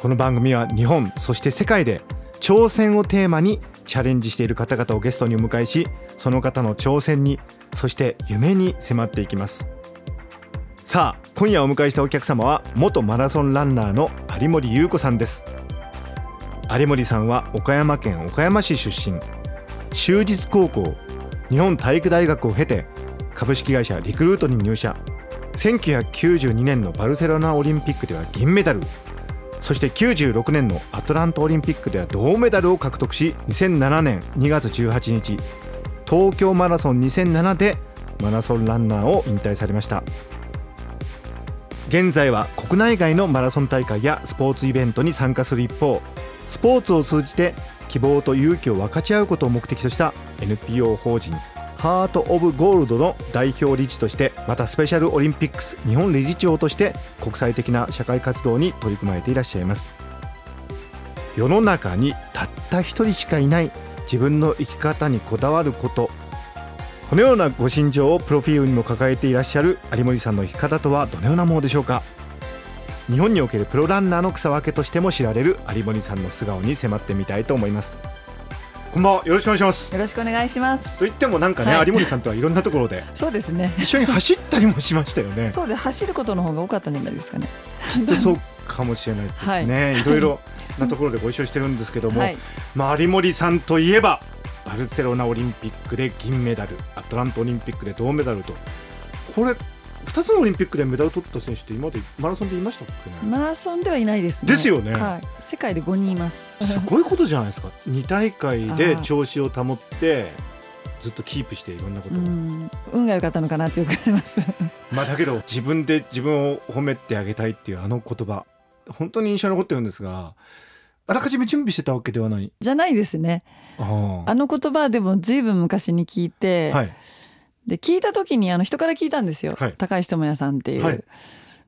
この番組は日本そして世界で挑戦をテーマにチャレンジしている方々をゲストにお迎えしその方の挑戦にそして夢に迫っていきます。さあ今夜お迎えしたお客様は元マラソンランナーの有森裕子さんです。有森さんは岡山県岡山市出身。終日高校日本体育大学を経て株式会社リクルートに入社。1992年のバルセロナオリンピックでは銀メダル。そして96年のアトランタオリンピックでは銅メダルを獲得し2007年2月18日東京マラソン2007でマラソンランナーを引退されました。現在は国内外のマラソン大会やスポーツイベントに参加する一方スポーツを通じて希望と勇気を分かち合うことを目的とした NPO 法人ハート・オブ・ゴールドの代表理事としてまたスペシャルオリンピックス日本理事長として国際的な社会活動に取り組まれていらっしゃいます。世の中にたった一人しかいない自分の生き方にこだわること。このようなご心情をプロフィールにも抱えていらっしゃる有森さんの生き方とはどのようなものでしょうか。日本におけるプロランナーの草分けとしても知られる有森さんの素顔に迫ってみたいと思います。こんばんはよろしくお願いします。よろしくお願いします。と言ってもなんかね、はい、有森さんとはいろんなところで。そうですね。一緒に走ったりもしましたよね。そうで走ることの方が多かったんじゃないですかね。きっとそうかもしれないですね、はい、いろいろなところでご一緒してるんですけども、はい、まあ有森さんといえばバルセロナオリンピックで銀メダルアトランタオリンピックで銅メダルとこれ2つのオリンピックでメダル取った選手って今までマラソンでいましたっけ、ね、マラソンではいないですね。ですよね、はい、世界で5人います。すごいことじゃないですか。2大会で調子を保ってずっとキープしていろんなことを。運が良かったのかなってよくあります。まあだけど自分で自分を褒めてあげたいっていうあの言葉本当に印象に残ってるんですがあらかじめ準備してたわけではない。じゃないですね。あの言葉でもずいぶん昔に聞いて、はい、で聞いた時にあの人から聞いたんですよ、はい、高橋智也さんっていう。はい、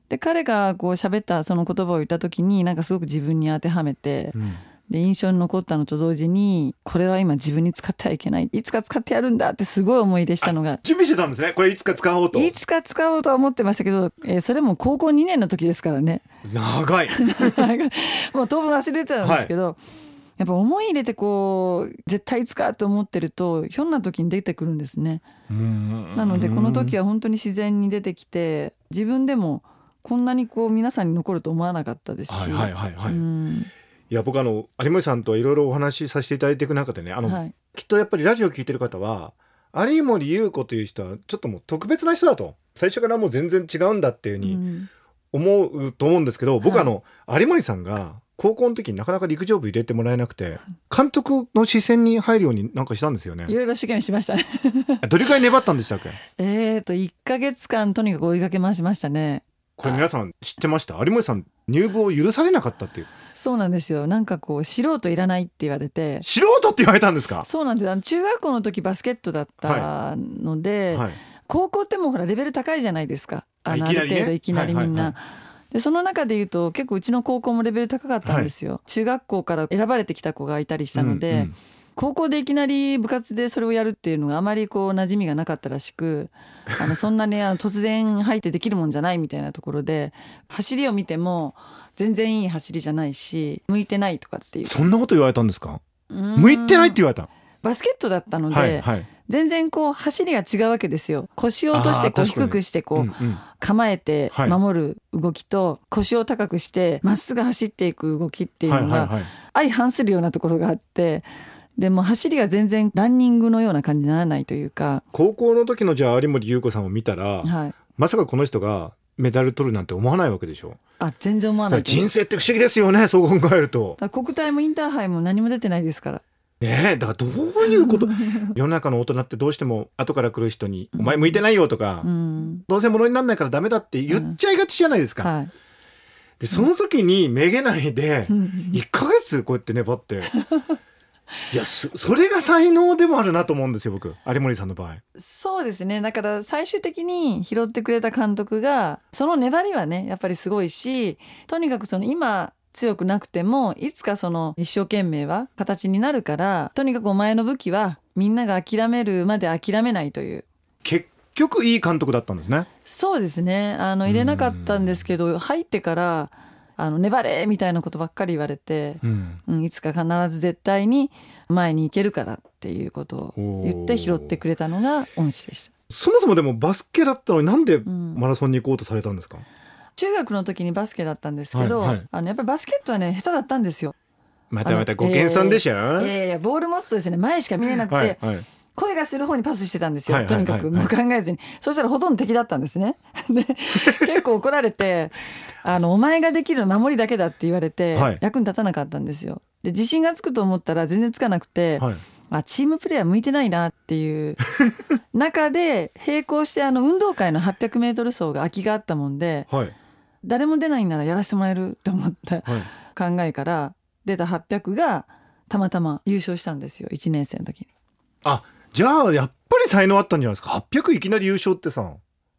で彼がこう喋ったその言葉を言った時になんかすごく自分に当てはめて、うん、で印象に残ったのと同時にこれは今自分に使ってはいけない。いつか使ってやるんだってすごい思い出したのが。準備してたんですね。これいつか使おうと。いつか使おうとは思ってましたけど、えー、それも高校2年の時ですからね。長い。もう当分忘れてたんですけど、はいやっぱ思い入れてこう絶対いつかと思ってるとひょんな時に出てくるんですね。なのでこの時は本当に自然に出てきて自分でもこんなにこう皆さんに残ると思わなかったですし。はいはいはい、はい、いや僕あの有森さんといろいろお話しさせていただいていく中でねあの、はい、きっとやっぱりラジオ聞いてる方は有森優子という人はちょっともう特別な人だと。最初からもう全然違うんだっていうふうに思うと思うんですけど、僕あの、有森さんが高校の時になかなか陸上部入れてもらえなくて、監督の視線に入るようになんかしたんですよね。いろいろ試験しましたね。どれくらい粘ったんでしたっけ？えっと、1か月間とにかく追いかけ回しましたね。これ皆さん知ってました？有森さん入部を許されなかったっていう。そうなんですよ。なんかこう素人いらないって言われて。素人って言われたんですか？そうなんです。あの中学校の時バスケットだったので、はいはい、高校ってもうほらレベル高いじゃないですか。あのある程度いきなりみんな、はいはいはいでその中で言うと結構うちの高校もレベル高かったんですよ、はい、中学校から選ばれてきた子がいたりしたので、うんうん、高校でいきなり部活でそれをやるっていうのがあまりこう馴染みがなかったらしく あのそんなねあの突然入ってできるもんじゃないみたいなところで走りを見ても全然いい走りじゃないし向いてないとかっていう。そんなこと言われたんですか？向いてないって言われたバスケットだったので、はいはい、全然こう走りが違うわけですよ。腰を落としてこう低くしてこう構えて守る動きと腰を高くしてまっすぐ走っていく動きっていうのが相反するようなところがあってでも走りが全然ランニングのような感じにならないというか高校の時のじゃあ有森裕子さんを見たら、はい、まさかこの人がメダル取るなんて思わないわけでしょ？あ全然思わない人生って不思議ですよねそう考えると。国体もインターハイも何も出てないですからねえだからどういうこと？世の中の大人ってどうしても後から来る人に「お前向いてないよ」とか、うん、どうせものにならないからダメだって言っちゃいがちじゃないですか。はい、でその時にめげないで1ヶ月こうやって粘って。いやそれが才能でもあるなと思うんですよ僕。有森さんの場合。そうですね。だから最終的に拾ってくれた監督がその粘りはねやっぱりすごいしとにかくその今強くなくてもいつかその一生懸命は形になるからとにかくお前の武器はみんなが諦めるまで諦めないという。結局いい監督だったんですね。そうですね。あの入れなかったんですけど入ってからあの粘れ!みたいなことばっかり言われて、うん、いつか必ず絶対に前に行けるからっていうことを言って拾ってくれたのが恩師でした。そもそもでもバスケだったのになんでマラソンに行こうとされたんですか、うん、中学の時にバスケだったんですけど、はいはい、あのやっぱりバスケットはね下手だったんですよ。またまたご謙遜でしょ、えー、いやいやボール持つとですね前しか見えなくて、はいはい。声がする方にパスしてたんですよ、とにかくもう考えずに。そしたらほとんど敵だったんですね。で結構怒られてあのお前ができるの守りだけだって言われて、役に立たなかったんですよ。で自信がつくと思ったら全然つかなくて、はい、あチームプレーは向いてないなっていう 中で並行してあの運動会の 800m 走が空きがあったもんで、はい、誰も出ないんならやらせてもらえると思った考えから出た800がたまたま優勝したんですよ1年生の時に。あじゃあやっぱり才能あったんじゃないですか？800いきなり優勝ってさ。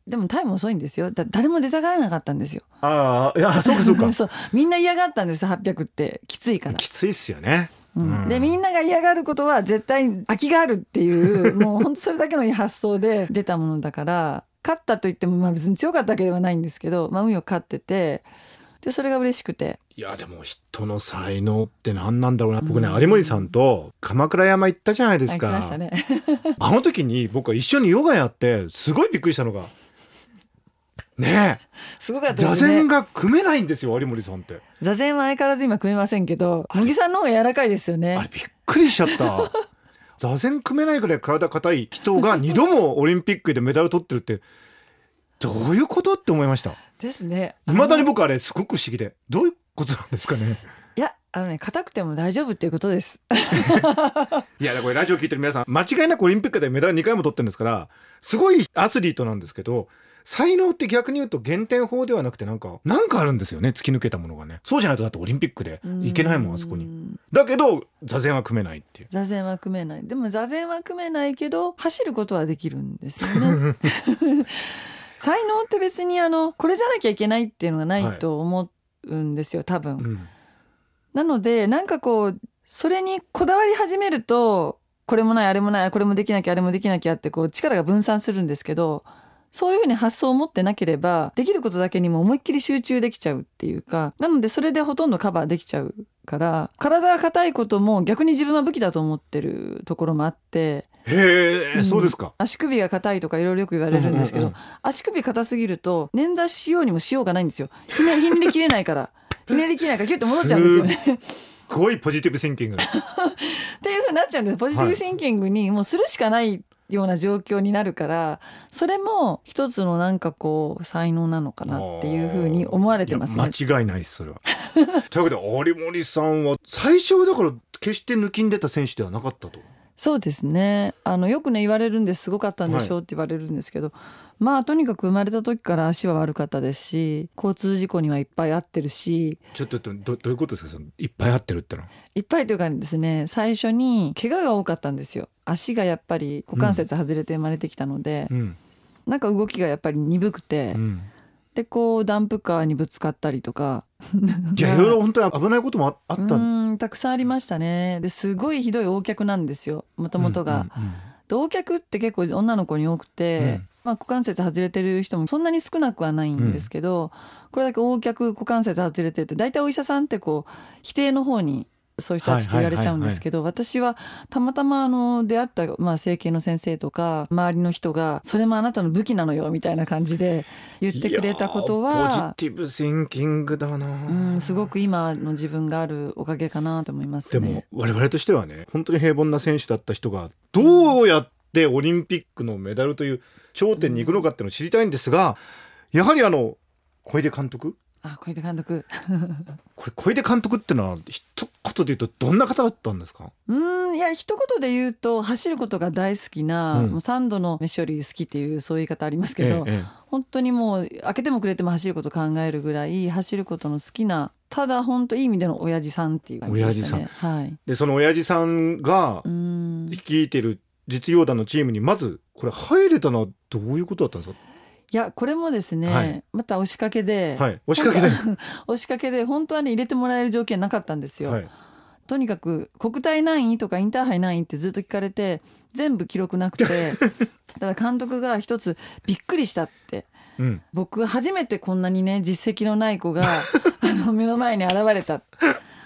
でもタイム遅いんですよ。だ誰も出たがらなかったんですよ。ああいやそうかそうか。そう。みんな嫌がったんです800って。きついから。きついっすよね。うん、でみんなが嫌がることは絶対空きがあるっていうもう本当それだけの発想で出たものだから勝ったといってもまあ別に強かったわけではないんですけど、まあ、運よく勝っててでそれが嬉しくて。いやでも人の才能って何なんだろうな、僕ね有森さんと鎌倉山行ったじゃないですか、ね、あの時に僕は一緒にヨガやってすごいびっくりしたのが。ねすごかった、ね、座禅が組めないんですよ有森さんって。座禅は相変わらず今組めませんけど乃木さんの方が柔らかいですよね。あれびっくりしちゃった 座禅組めないぐらい体硬い人が2度もオリンピックでメダル取ってるってどういうことって思いました？ですね。いまだに僕あれすごく不思議で。どういうことなんですかね？いやあのね硬くても大丈夫っていうことです。いやこれラジオ聞いてる皆さん間違いなくオリンピックでメダル2回も取ってるんですからすごいアスリートなんですけど才能って逆に言うと減点法ではなくてなんかなんかあるんですよね突き抜けたものがね。そうじゃないとだってオリンピックでいけないもんあそこに。だけど座禅は組めないっていう。座禅は組めない。でも座禅は組めないけど走ることはできるんですよね。才能って別にあのこれじゃなきゃいけないっていうのがないと思うんですよ、はい、多分、うん、なのでなんかこうそれにこだわり始めるとこれもないあれもないこれもできなきゃあれもできなきゃってこう力が分散するんですけどそういうふうに発想を持ってなければできることだけにも思いっきり集中できちゃうっていうかなのでそれでほとんどカバーできちゃうから体が硬いことも逆に自分は武器だと思ってるところもあってへえ、うん、そうですか。足首が硬いとかいろいろよく言われるんですけど、うんうんうん、足首硬すぎると捻挫しようにもしようがないんですよ。ひねひねりきれないから。ひねりきれないからキュッて戻っちゃうんですよね。すごいポジティブシンキング。っていうふうになっちゃうんですポジティブシンキングにもうするしかないような状況になるからそれも一つのなんかこう才能なのかなっていうふうに思われてますね。間違いないですそれは。というわけで有森さんは最初だから決して抜きんでた選手ではなかったと。そうですね。あのよくね言われるんです。すごかったんでしょうって言われるんですけど、はい、まあとにかく生まれた時から足は悪かったですし交通事故にはいっぱい遭ってるし。ちょっとどどういうことですか？そのいっぱい遭ってるってのいっぱいというかですね最初に怪我が多かったんですよ。足がやっぱり股関節外れて生まれてきたので、うん、なんか動きがやっぱり鈍くて、うんでこうダンプカーにぶつかったりとか。じゃあいろいろ本当に危ないこともあったうんたくさんありましたね。ですごいひどい横脚なんですよ。もともとが。うんうんうん、で横脚って結構女の子に多くて、うん、まあ、股関節外れてる人もそんなに少なくはないんですけど、うん、これだけ横脚股関節外れてて大体お医者さんってこう否定の方にそういう人たちって言われちゃうんですけど、私はたまたまあの出会った、まあ、整形の先生とか周りの人がそれもあなたの武器なのよみたいな感じで言ってくれたことはポジティブシンキングだな、うん、すごく今の自分があるおかげかなと思います、ね、でも我々としてはね本当に平凡な選手だった人がどうやってオリンピックのメダルという頂点に行くのかっていうのを知りたいんですがやはりあの小出監督あ小出監督。これ小出監督ってのは一言で言うとどんな方だったんですか？うんいや一言で言うと走ることが大好きな、うん、もう3度の飯より好きっていうそういう言い方ありますけど、ええ、本当にもう開けてもくれても走ること考えるぐらい走ることの好きなただ本当いい意味での親父さんっていう感じでしたね。はい、でその親父さんが率いてる実業団のチームにまずこれ入れたのはどういうことだったんですか？いやこれもですね、はい、また押しかけで、はい、押しかけで。押しかけで本当はね入れてもらえる条件なかったんですよ。はい、とにかく国体何位とかインターハイ何位ってずっと聞かれて全部記録なくて ただ監督が一つびっくりしたって、うん、僕初めてこんなにね実績のない子が あの目の前に現れた。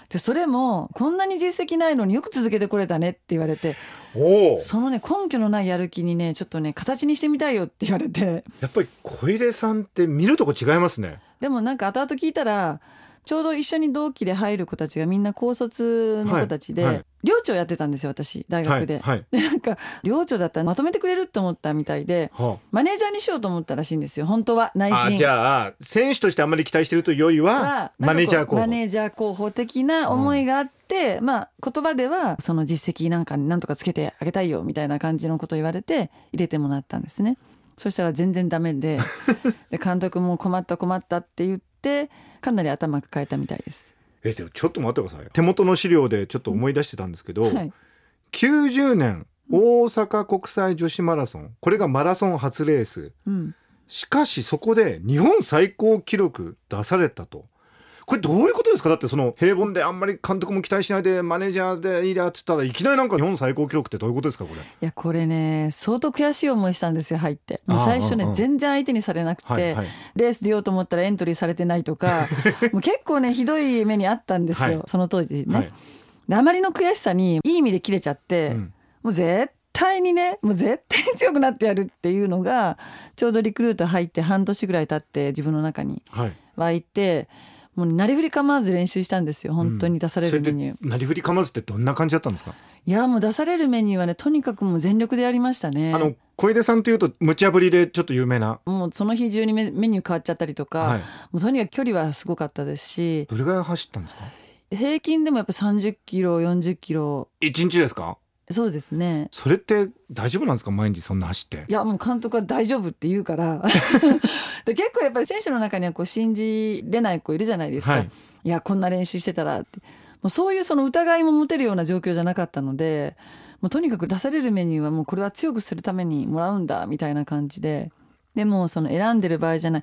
でそれもこんなに実績ないのによく続けてこれたねって言われて。そのね根拠のないやる気にねちょっとね形にしてみたいよって言われて。やっぱり小出さんって見るとこ違いますね。でもなんか後々聞いたらちょうど一緒に同期で入る子たちがみんな高卒の子たちで、はいはい、寮長やってたんですよ私大学で。はい、でなんか寮長だったらまとめてくれるって思ったみたいで、はあ、マネージャーにしようと思ったらしいんですよ本当は内心。じゃあ選手としてあんまり期待してるというよりはマネージャー候補。マネージャー候補的な思いがあって、うん、まあ言葉ではその実績なんかになんとかつけてあげたいよみたいな感じのことを言われて入れてもらったんですね。そしたら全然ダメで で監督も困った困ったって言ってかなり頭抱えたみたいです。えでもちょっと待ってください手元の資料でちょっと思い出してたんですけど、はい、90年大阪国際女子マラソン。これがマラソン初レース、うん、しかしそこで日本最高記録出されたとこれどういうことですか？だってその平凡であんまり監督も期待しないでマネージャーでいいやっつったらいきなりなんか日本最高記録ってどういうことですか？これいやこれね相当悔しい思いしたんですよ入って。もう最初ね全然相手にされなくて、はいはい、レース出ようと思ったらエントリーされてないとか。もう結構ねひどい目にあったんですよ、はい、その当時ね、はい、あまりの悔しさにいい意味で切れちゃって、うん、もう絶対にねもう絶対に強くなってやるっていうのがちょうどリクルート入って半年ぐらい経って自分の中に湧いて、はいもうなりふり構わず練習したんですよ。本当に出されるメニュー、うん、なりふり構わずってどんな感じだったんですか？いやもう出されるメニューはねとにかくもう全力でやりましたね。あの小出さんというと無茶ぶりでちょっと有名な？もうその日中にメメニュー変わっちゃったりとか、はい、もうとにかく距離はすごかったですし。どれぐらい走ったんですか？平均でもやっぱ30キロ40キロ。一日ですか？そうですね。それって大丈夫なんですか毎日そんな走って？いやもう監督は大丈夫って言うから。で結構やっぱり選手の中にはこう信じれない子いるじゃないですか、はい、いやこんな練習してたらって。もうそういうその疑いも持てるような状況じゃなかったのでもうとにかく出されるメニューはもうこれは強くするためにもらうんだみたいな感じで。でもその選んでる場合じゃない。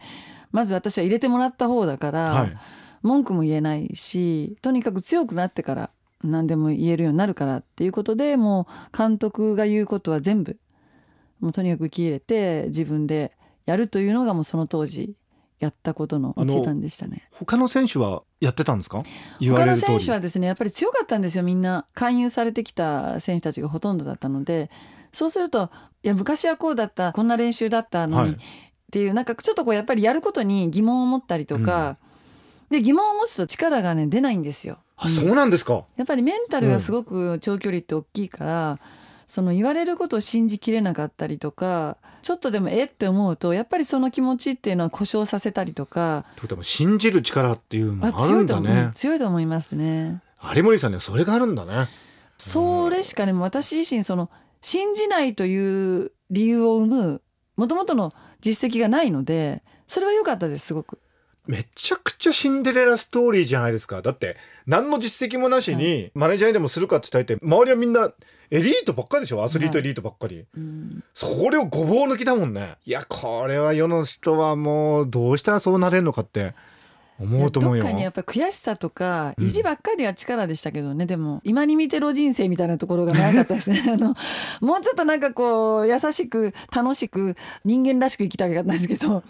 まず私は入れてもらった方だから、はい、文句も言えないしとにかく強くなってから何でも言えるようになるからっていうことでもう監督が言うことは全部もうとにかく受け入れて自分でやるというのがもうその当時やったことの一番でしたね。他の選手はやってたんですか？他の選手はですねやっぱり強かったんですよ。みんな勧誘されてきた選手たちがほとんどだったのでそうするといや昔はこうだったこんな練習だったのに、はい、っていうなんかちょっとこうやっぱりやることに疑問を持ったりとか、うん、で疑問を持つと力がね出ないんですよあそうなんですか。やっぱりメンタルがすごく長距離って大きいから、うん、その言われることを信じきれなかったりとかちょっとでもえって思うとやっぱりその気持ちっていうのは故障させたりとかということは信じる力っていうのもあるんだね。強いと思いますね。有森さんねそれがあるんだね。それしかね私自身その信じないという理由を生むもともとの実績がないのでそれは良かったですすごくめちゃくちゃシンデレラストーリーじゃないですか。だって、何の実績もなしに、マネージャーにでもするかって言ったら、周りはみんな、エリートばっかりでしょ？アスリートエリートばっかり、はいうん、それをごぼう抜きだもんね。いや、これは世の人はもう、どうしたらそうなれるのかって。思うと思うよ。どっかにやっぱ悔しさとか意地ばっかりは力でしたけどね、うん、でも今に見てろ人生みたいなところがなかったですね。あのもうちょっとなんかこう優しく楽しく人間らしく生きたかったんですけど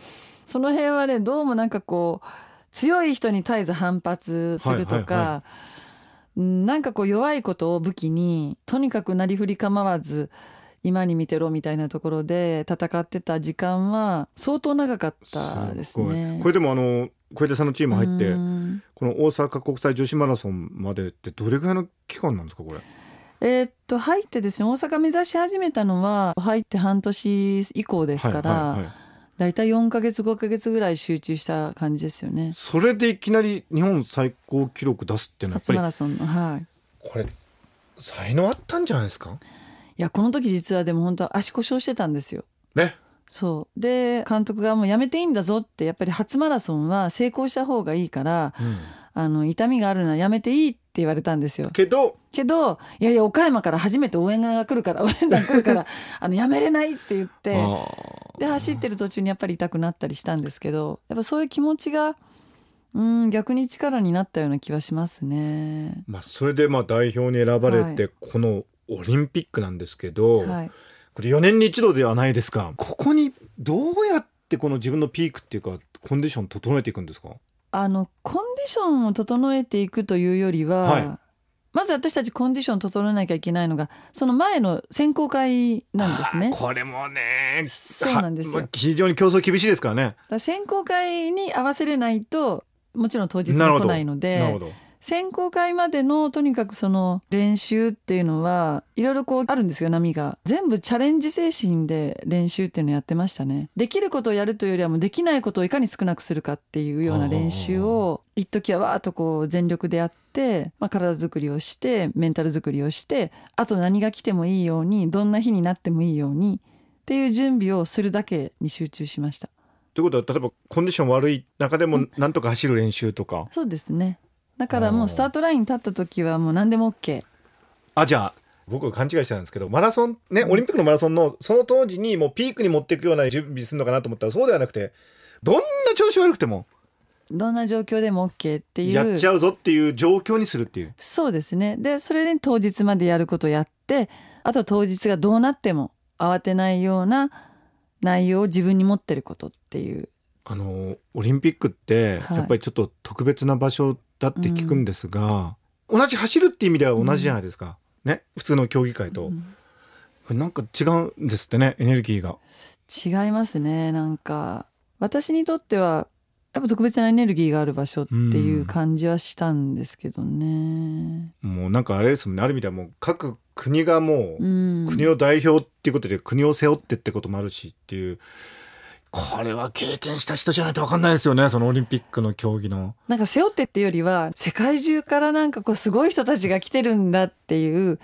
その辺はねどうもなんかこう強い人に絶えず反発するとか、はいはい、なんかこう弱いことを武器にとにかくなりふり構わず今に見てろみたいなところで戦ってた時間は相当長かったですね。これでもあの小出さんのチーム入ってこの大阪国際女子マラソンまでってどれぐらいの期間なんですかこれ？えー、っと入ってですね大阪目指し始めたのは入って半年以降ですから、はいはいはい大体4か月5か月ぐらい集中した感じですよね。それでいきなり日本最高記録出すっていうのはやっぱりマラソンのはい。これ才能あったんじゃないですか？いやこの時実はでも本当足故障してたんですよ。ね。そう。で監督がもうやめていいんだぞってやっぱり初マラソンは成功した方がいいから、うん、あの痛みがあるのはやめていいって言われたんですよ。けどけどいやいや岡山から初めて応援が来るから応援団来るから あのやめれないって言ってで走ってる途中にやっぱり痛くなったりしたんですけどやっぱそういう気持ちがうん逆に力になったような気はしますね。まあ、それでまあ代表に選ばれて、このオリンピックなんですけど、はい、これ4年に一度ではないですか。ここにどうやってこの自分のピークっていうかコンディション整えていくんですか？あのコンディションを整えていくというよりは、はい、まず私たちコンディション整えなきゃいけないのがその前の選考会なんですね。これもねそうなんですよ非常に競争厳しいですからね。ら選考会に合わせれないともちろん当日も来ないので選考会までのとにかくその練習っていうのはいろいろこうあるんですよ波が。全部チャレンジ精神で練習っていうのやってましたね。できることをやるというよりはもうできないことをいかに少なくするかっていうような練習を一時はわーっとこう全力でやって、まあ、体作りをしてメンタル作りをしてあと何が来てもいいようにどんな日になってもいいようにっていう準備をするだけに集中しました。ということは例えばコンディション悪い中でもなんとか走る練習とか、そうですねだからもうスタートラインに立った時はもう何でも OK あじゃあ僕勘違いしたんですけどマラソンねオリンピックのマラソンのその当時にもうピークに持っていくような準備するのかなと思ったらそうではなくてどんな調子悪くてもどんな状況でも OK っていう。やっちゃうぞっていう状況にするっていう。そうですね。でそれで当日までやることやってあと当日がどうなっても慌てないような内容を自分に持ってることっていう。あのオリンピックってやっぱりちょっと特別な場所だって聞くんですが、うん、同じ走るっていう意味では同じじゃないですか、うん、ね？普通の競技会と、うん、なんか違うんですってねエネルギーが。違いますねなんか。私にとってはやっぱ特別なエネルギーがある場所っていう感じはしたんですけどね、うん、もうなんかあれですもんね。ある意味ではもう各国がもう国の代表っていうことで国を背負ってってこともあるしっていうこれは経験した人じゃないと分かんないですよねそのオリンピックの競技の。なんか背負ってっていうよりは世界中からなんかこうすごい人たちが来てるんだっていう。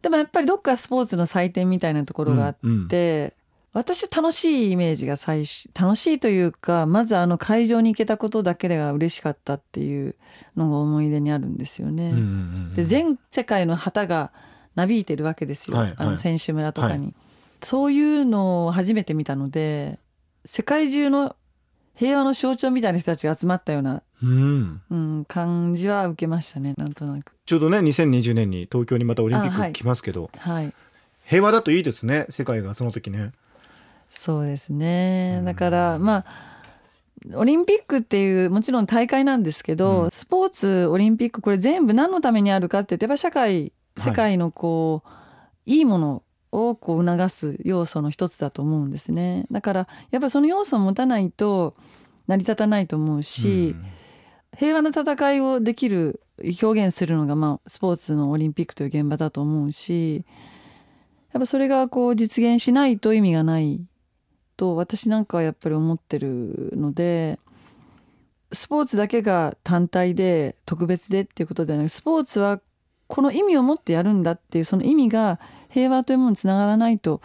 でもやっぱりどっかスポーツの祭典みたいなところがあって、うんうん、私楽しいイメージが最初楽しいというかまずあの会場に行けたことだけでが嬉しかったっていうのが思い出にあるんですよね。うんうんうん、で全世界の旗がなびいてるわけですよ、はいはい、あの選手村とかに、はい、そういうのを初めて見たので世界中の平和の象徴みたいな人たちが集まったような、うん、うん、感じは受けましたねなんとなく。ちょうどね2020年に東京にまたオリンピック来ますけど、はい、はい、平和だといいですね世界がその時ね。そうですね。だからまあオリンピックっていうもちろん大会なんですけど、うん、スポーツオリンピックこれ全部何のためにあるかって言ってやっぱ社会世界のこう、はい、いいものをこう促す要素の一つだと思うんですね。だからやっぱりその要素を持たないと成り立たないと思うし、うん、平和な戦いをできる表現するのが、まあ、スポーツのオリンピックという現場だと思うしやっぱそれがこう実現しないと意味がないと私なんかはやっぱり思ってるのでスポーツだけが単体で特別でっていうことではなくスポーツはこの意味を持ってやるんだっていうその意味が平和というものにつながらないと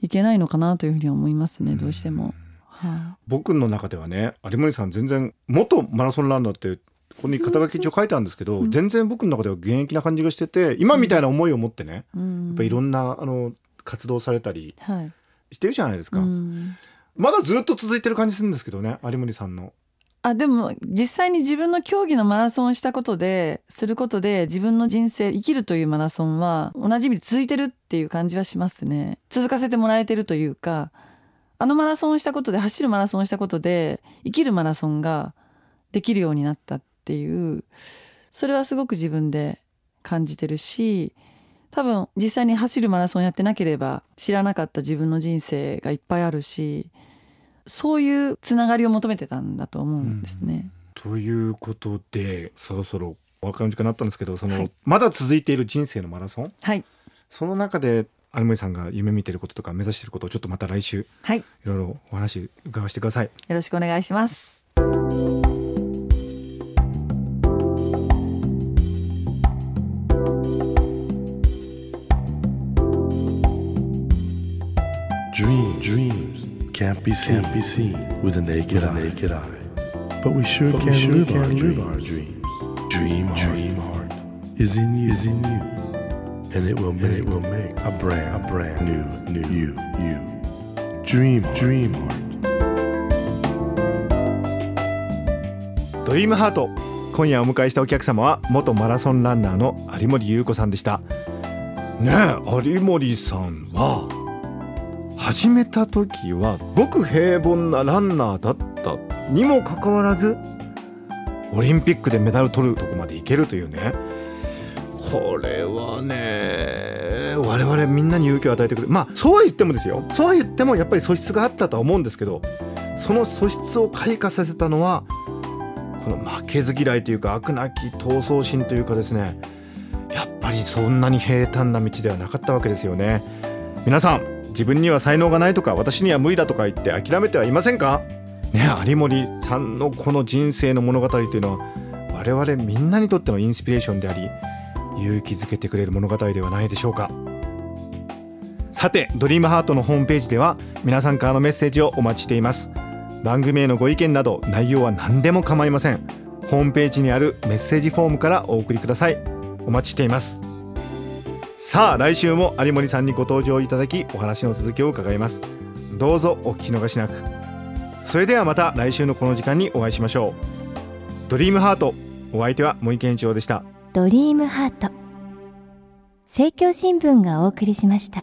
いけないのかなというふうに思いますねどうしても。はあ、僕の中ではね有森さん全然元マラソンランナーってここに肩書き一応書いてあるんですけど、うん、全然僕の中では現役な感じがしてて今みたいな思いを持ってね、うん、やっぱいろんなあの活動されたりしてるじゃないですか、はいうん、まだずっと続いてる感じするんですけどね有森さんのあでも実際に自分の競技のマラソンをしたことですることで自分の人生生きるというマラソンは同じ意味続いてるっていう感じはしますね。続かせてもらえてるというかあのマラソンをしたことで走るマラソンをしたことで生きるマラソンができるようになったっていうそれはすごく自分で感じてるし多分実際に走るマラソンやってなければ知らなかった自分の人生がいっぱいあるしそういうつながりを求めてたんだと思うんですね。うん、ということでそろそろお別れの時間になったんですけどその、はい、まだ続いている人生のマラソン、はい、その中で有森さんが夢見てることとか目指していることをちょっとまた来週、はい、いろいろお話伺わせてください。よろしくお願いします。Be seen, can't be seen with a naked, with a naked eye. eye. But we sure but can, we sure live, can our live our dreams. Dream, heart, dream heart is in you, is in you, and it will make, it will make a brand, a brand new, new you, you. Dream, dream heart. ドリームハート今夜お迎えしたお客様は元マラソンランナーの有森裕子さんでしたねえ有森さんは始めた時はごく平凡なランナーだったにもかかわらずオリンピックでメダル取るとこまでいけるというね。これはね我々みんなに勇気を与えてくれる。まあそうは言ってもですよ。そうは言ってもやっぱり素質があったとは思うんですけどその素質を開花させたのはこの負けず嫌いというか悪なき闘争心というかですね。やっぱりそんなに平坦な道ではなかったわけですよね。皆さん自分には才能がないとか私には無理だとか言って諦めてはいませんか？ね有森さんのこの人生の物語というのは我々みんなにとってのインスピレーションであり勇気づけてくれる物語ではないでしょうか。さてドリームハートのホームページでは皆さんからのメッセージをお待ちしています。番組へのご意見など内容は何でも構いません。ホームページにあるメッセージフォームからお送りください。お待ちしています。さあ来週も有森さんにご登場いただきお話の続きを伺います。どうぞお聞き逃しなく。それではまた来週のこの時間にお会いしましょう。ドリームハートお相手は森健一郎でした。ドリームハート。政教新聞がお送りしました。